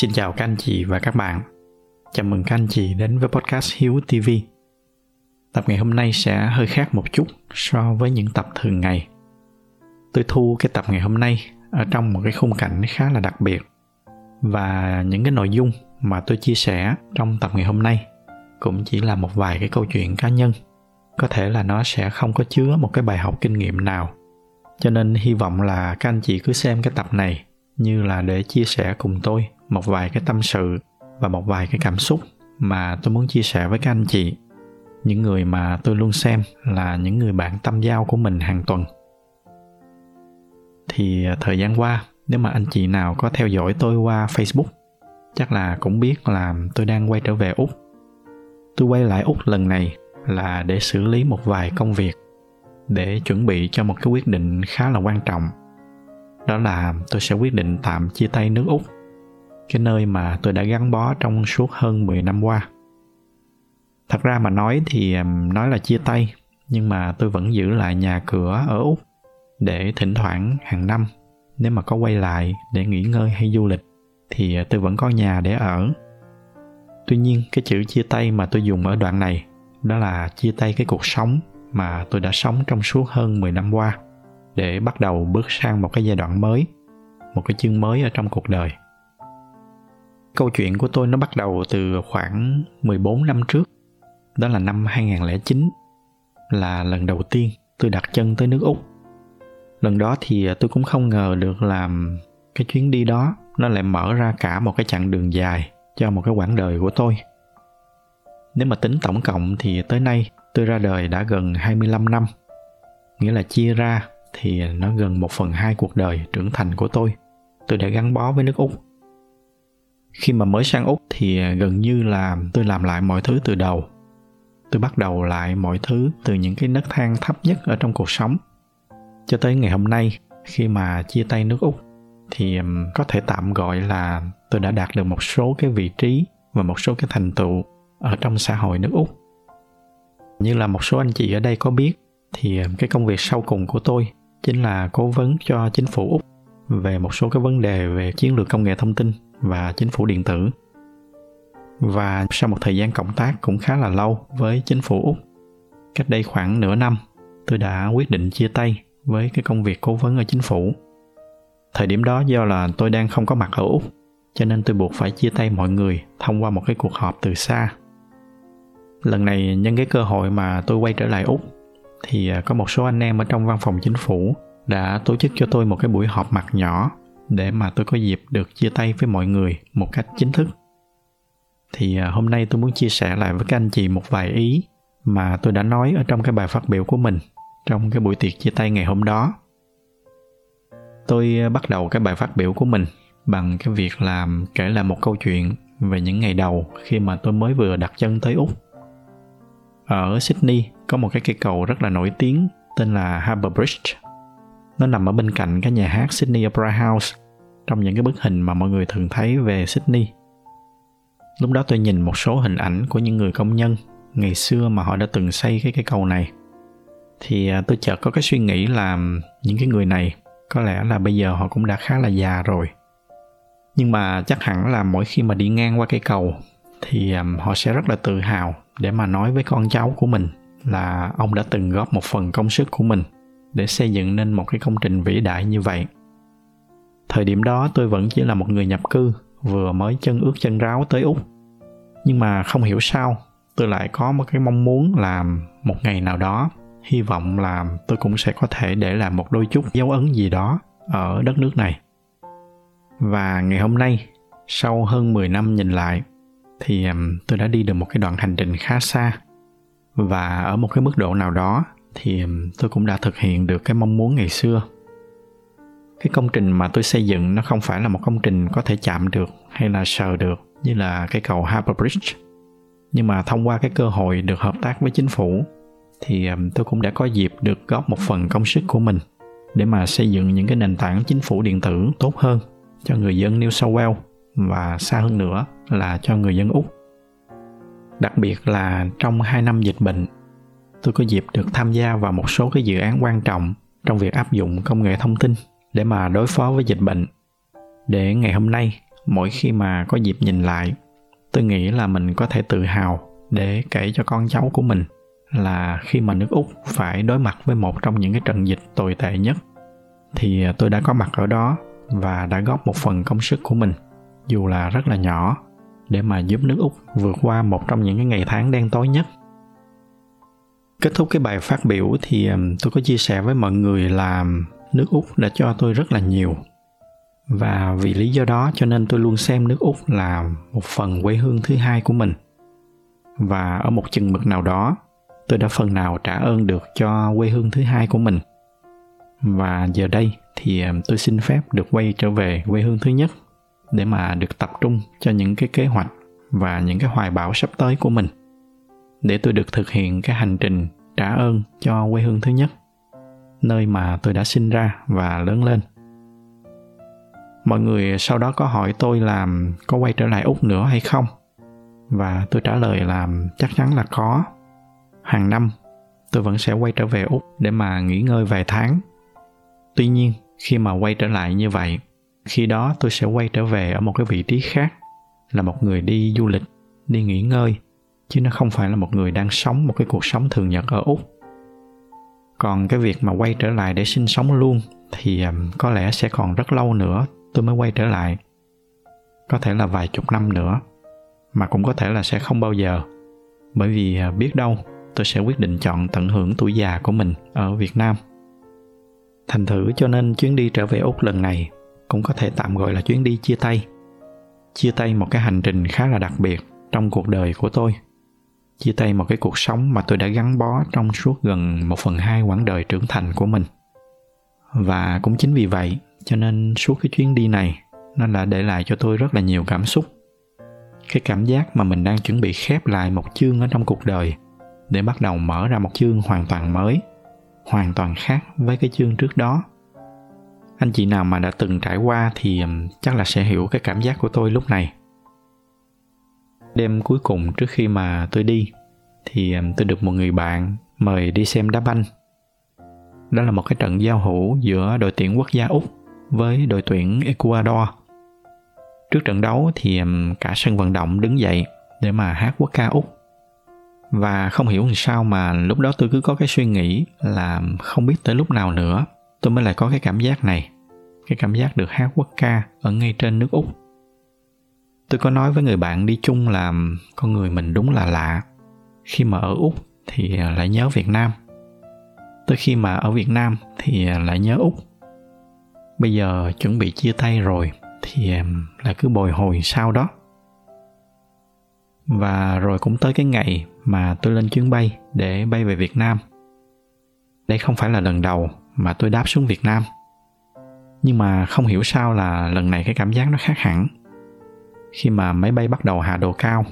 Xin chào các anh chị và các bạn. Chào mừng các anh chị đến với podcast Hiếu TV. Tập ngày hôm nay sẽ hơi khác một chút so với những tập thường ngày. Tôi thu cái tập ngày hôm nay ở trong một cái khung cảnh khá là đặc biệt và những cái nội dung mà tôi chia sẻ trong tập ngày hôm nay cũng chỉ là một vài cái câu chuyện cá nhân có thể là nó sẽ không có chứa một cái bài học kinh nghiệm nào cho nên hy vọng là các anh chị cứ xem cái tập này như là để chia sẻ cùng tôi một vài cái tâm sự và một vài cái cảm xúc mà tôi muốn chia sẻ với các anh chị, những người mà tôi luôn xem là những người bạn tâm giao của mình hàng tuần. Thì à, thời gian qua, nếu mà anh chị nào có theo dõi tôi qua facebook, chắc là cũng biết là tôi đang quay trở về úc. Tôi quay lại úc lần này là để xử lý một vài công việc, để chuẩn bị cho một cái quyết định khá là quan trọng. Đó là tôi sẽ quyết định tạm chia tay nước úc cái nơi mà tôi đã gắn bó trong suốt hơn 10 năm qua. Thật ra mà nói thì nói là chia tay, nhưng mà tôi vẫn giữ lại nhà cửa ở Úc để thỉnh thoảng hàng năm nếu mà có quay lại để nghỉ ngơi hay du lịch thì tôi vẫn có nhà để ở. Tuy nhiên cái chữ chia tay mà tôi dùng ở đoạn này đó là chia tay cái cuộc sống mà tôi đã sống trong suốt hơn 10 năm qua để bắt đầu bước sang một cái giai đoạn mới, một cái chương mới ở trong cuộc đời. Câu chuyện của tôi nó bắt đầu từ khoảng 14 năm trước. Đó là năm 2009 là lần đầu tiên tôi đặt chân tới nước Úc. Lần đó thì tôi cũng không ngờ được làm cái chuyến đi đó nó lại mở ra cả một cái chặng đường dài cho một cái quãng đời của tôi. Nếu mà tính tổng cộng thì tới nay tôi ra đời đã gần 25 năm. Nghĩa là chia ra thì nó gần một phần hai cuộc đời trưởng thành của tôi. Tôi đã gắn bó với nước Úc khi mà mới sang úc thì à, gần như là tôi làm lại mọi thứ từ đầu. Tôi bắt đầu lại mọi thứ từ những cái nấc thang thấp nhất ở trong cuộc sống. Cho tới ngày hôm nay, khi mà chia tay nước úc, thì có thể tạm gọi là tôi đã đạt được một số cái vị trí và một số cái thành tựu ở trong xã hội nước úc. Như là một số anh chị ở đây có biết, thì cái công việc sau cùng của tôi chính là cố vấn cho chính phủ úc về một số cái vấn đề về chiến lược công nghệ thông tin và chính phủ điện tử. Và sau một thời gian cộng tác cũng khá là lâu với chính phủ Úc, cách đây khoảng nửa năm, tôi đã quyết định chia tay với cái công việc cố vấn ở chính phủ. Thời điểm đó do là tôi đang không có mặt ở Úc, cho nên tôi buộc phải chia tay mọi người thông qua một cái cuộc họp từ xa. Lần này nhân cái cơ hội mà tôi quay trở lại Úc thì à, có một số anh em ở trong văn phòng chính phủ đã tổ chức cho tôi một cái buổi họp mặt nhỏ để mà tôi có dịp được chia tay với mọi người một cách chính thức. Thì à, hôm nay tôi muốn chia sẻ lại với các anh chị một vài ý mà tôi đã nói ở trong cái bài phát biểu của mình trong cái buổi tiệc chia tay ngày hôm đó. Tôi à, bắt đầu cái bài phát biểu của mình bằng cái việc làm kể lại một câu chuyện về những ngày đầu khi mà tôi mới vừa đặt chân tới úc. Ở sydney có một cái cây cầu rất là nổi tiếng tên là harbour bridge nó nằm ở bên cạnh cái nhà hát Sydney Opera House, trong những cái bức hình mà mọi người thường thấy về Sydney. Lúc đó tôi nhìn một số hình ảnh của những người công nhân ngày xưa mà họ đã từng xây cái cây cầu này. Thì à, tôi chợt có cái suy nghĩ là những cái người này có lẽ là bây giờ họ cũng đã khá là già rồi. Nhưng mà chắc hẳn là mỗi khi mà đi ngang qua cây cầu thì à, họ sẽ rất là tự hào để mà nói với con cháu của mình là ông đã từng góp một phần công sức của mình để xây dựng nên một cái công trình vĩ đại như vậy. Thời điểm đó tôi vẫn chỉ là một người nhập cư, vừa mới chân ướt chân ráo tới úc. Nhưng mà không hiểu sao, tôi lại có một cái mong muốn làm một ngày nào đó, hy vọng là tôi cũng sẽ có thể để lại một đôi chút dấu ấn gì đó ở đất nước này. Và ngày hôm nay, sau hơn 10 năm nhìn lại, thì tôi đã đi được một cái đoạn hành trình khá xa. Và ở một cái mức độ nào đó thì tôi cũng đã thực hiện được cái mong muốn ngày xưa cái công trình mà tôi xây dựng nó không phải là một công trình có thể chạm được hay là sờ được như là cái cầu Harbour Bridge nhưng mà thông qua cái cơ hội được hợp tác với chính phủ thì tôi cũng đã có dịp được góp một phần công sức của mình để mà xây dựng những cái nền tảng chính phủ điện tử tốt hơn cho người dân New South Wales và xa hơn nữa là cho người dân Úc. Đặc biệt là trong 2 năm dịch bệnh tôi có dịp được tham gia vào một số cái dự án quan trọng trong việc áp dụng công nghệ thông tin để mà đối phó với dịch bệnh. Để ngày hôm nay, mỗi khi mà có dịp nhìn lại, tôi nghĩ là mình có thể tự hào để kể cho con cháu của mình là khi mà nước úc phải đối mặt với một trong những cái trận dịch tồi tệ nhất, thì tôi đã có mặt ở đó và đã góp một phần công sức của mình, dù là rất là nhỏ, để mà giúp nước úc vượt qua một trong những cái ngày tháng đen tối nhất kết thúc cái bài phát biểu thì um, tôi có chia sẻ với mọi người là nước úc đã cho tôi rất là nhiều. Và vì lý do đó cho nên tôi luôn xem nước úc là một phần quê hương thứ hai của mình. Và ở một chừng mực nào đó, tôi đã phần nào trả ơn được cho quê hương thứ hai của mình. Và giờ đây thì um, tôi xin phép được quay trở về quê hương thứ nhất để mà được tập trung cho những cái kế hoạch và những cái hoài bão sắp tới của mình để tôi được thực hiện cái hành trình trả ơn cho quê hương thứ nhất, nơi mà tôi đã sinh ra và lớn lên. Mọi người sau đó có hỏi tôi là có quay trở lại úc nữa hay không? Và tôi trả lời là chắc chắn là có. Hàng năm, tôi vẫn sẽ quay trở về úc để mà nghỉ ngơi vài tháng. Tuy nhiên, khi mà quay trở lại như vậy, khi đó tôi sẽ quay trở về ở một cái vị trí khác, là một người đi du lịch, đi nghỉ ngơi chứ nó không phải là một người đang sống một cái cuộc sống thường nhật ở úc. Còn cái việc mà quay trở lại để sinh sống luôn thì có lẽ sẽ còn rất lâu nữa tôi mới quay trở lại. Có thể là vài chục năm nữa, mà cũng có thể là sẽ không bao giờ. Bởi vì à, biết đâu tôi sẽ quyết định chọn tận hưởng tuổi già của mình ở việt nam. Thành thử cho nên chuyến đi trở về úc lần này cũng có thể tạm gọi là chuyến đi chia tay. Chia tay một cái hành trình khá là đặc biệt trong cuộc đời của tôi chia tay một cái cuộc sống mà tôi đã gắn bó trong suốt gần một phần hai quãng đời trưởng thành của mình. Và cũng chính vì vậy, cho nên suốt cái chuyến đi này, nó đã để lại cho tôi rất là nhiều cảm xúc. Cái cảm giác mà mình đang chuẩn bị khép lại một chương ở trong cuộc đời, để bắt đầu mở ra một chương hoàn toàn mới, hoàn toàn khác với cái chương trước đó. Anh chị nào mà đã từng trải qua thì chắc là sẽ hiểu cái cảm giác của tôi lúc này đêm cuối cùng trước khi mà tôi đi, thì tôi được một người bạn mời đi xem đá banh. Đó là một cái trận giao hữu giữa đội tuyển quốc gia úc với đội tuyển ecuador. Trước trận đấu thì cả sân vận động đứng dậy để mà hát quốc ca úc. Và không hiểu làm sao mà lúc đó tôi cứ có cái suy nghĩ là không biết tới lúc nào nữa, tôi mới lại có cái cảm giác này, cái cảm giác được hát quốc ca ở ngay trên nước úc tôi có nói với người bạn đi chung là con người mình đúng là lạ. Khi mà ở úc thì lại nhớ việt nam. Tới khi mà ở việt nam thì lại nhớ úc. Bây giờ chuẩn bị chia tay rồi thì lại cứ bồi hồi sau đó. Và rồi cũng tới cái ngày mà tôi lên chuyến bay để bay về việt nam. Đây không phải là lần đầu mà tôi đáp xuống việt nam. Nhưng mà không hiểu sao là lần này cái cảm giác nó khác hẳn khi mà máy bay bắt đầu hạ độ cao.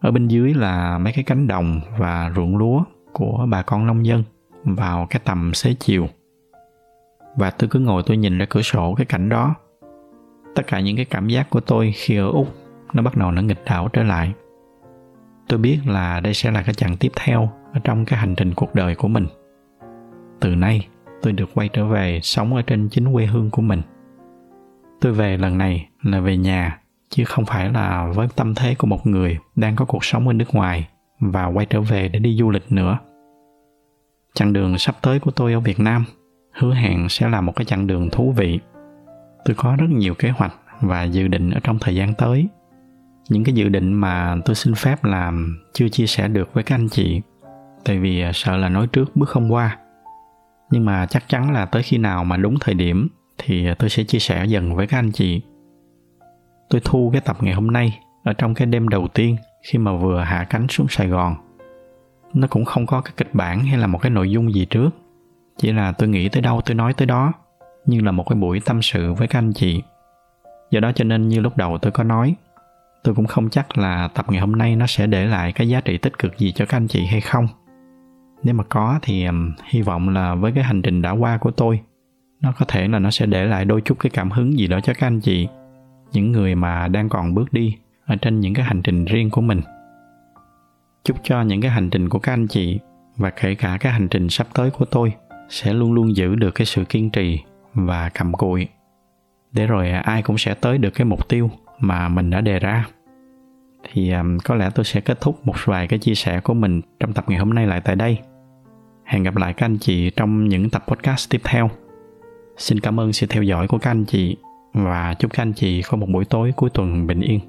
Ở bên dưới là mấy cái cánh đồng và ruộng lúa của bà con nông dân vào cái tầm xế chiều. Và tôi cứ ngồi tôi nhìn ra cửa sổ cái cảnh đó. Tất cả những cái cảm giác của tôi khi ở úc nó bắt đầu nó nghịch đảo trở lại. Tôi biết là đây sẽ là cái chặng tiếp theo ở trong cái hành trình cuộc đời của mình. Từ nay, tôi được quay trở về sống ở trên chính quê hương của mình. Tôi về lần này là về nhà chứ không phải là với tâm thế của một người đang có cuộc sống ở nước ngoài và quay trở về để đi du lịch nữa. Chặng đường sắp tới của tôi ở việt nam hứa hẹn sẽ là một cái chặng đường thú vị. Tôi có rất nhiều kế hoạch và dự định ở trong thời gian tới. Những cái dự định mà tôi xin phép làm chưa chia sẻ được với các anh chị, tại vì à, sợ là nói trước bước không qua. Nhưng mà chắc chắn là tới khi nào mà đúng thời điểm thì à, tôi sẽ chia sẻ dần với các anh chị tôi thu cái tập ngày hôm nay ở trong cái đêm đầu tiên khi mà vừa hạ cánh xuống sài gòn. Nó cũng không có cái kịch bản hay là một cái nội dung gì trước. Chỉ là tôi nghĩ tới đâu tôi nói tới đó như là một cái buổi tâm sự với các anh chị. Do đó cho nên như lúc đầu tôi có nói tôi cũng không chắc là tập ngày hôm nay nó sẽ để lại cái giá trị tích cực gì cho các anh chị hay không. Nếu mà có thì um, hy vọng là với cái hành trình đã qua của tôi nó có thể là nó sẽ để lại đôi chút cái cảm hứng gì đó cho các anh chị những người mà đang còn bước đi ở trên những cái hành trình riêng của mình. Chúc cho những cái hành trình của các anh chị và kể cả cái hành trình sắp tới của tôi sẽ luôn luôn giữ được cái sự kiên trì và cầm cụi. Để rồi à, ai cũng sẽ tới được cái mục tiêu mà mình đã đề ra. Thì à, có lẽ tôi sẽ kết thúc một vài cái chia sẻ của mình trong tập ngày hôm nay lại tại đây. Hẹn gặp lại các anh chị trong những tập podcast tiếp theo. Xin cảm ơn sự theo dõi của các anh chị và chúc các anh chị có một buổi tối cuối tuần bình yên.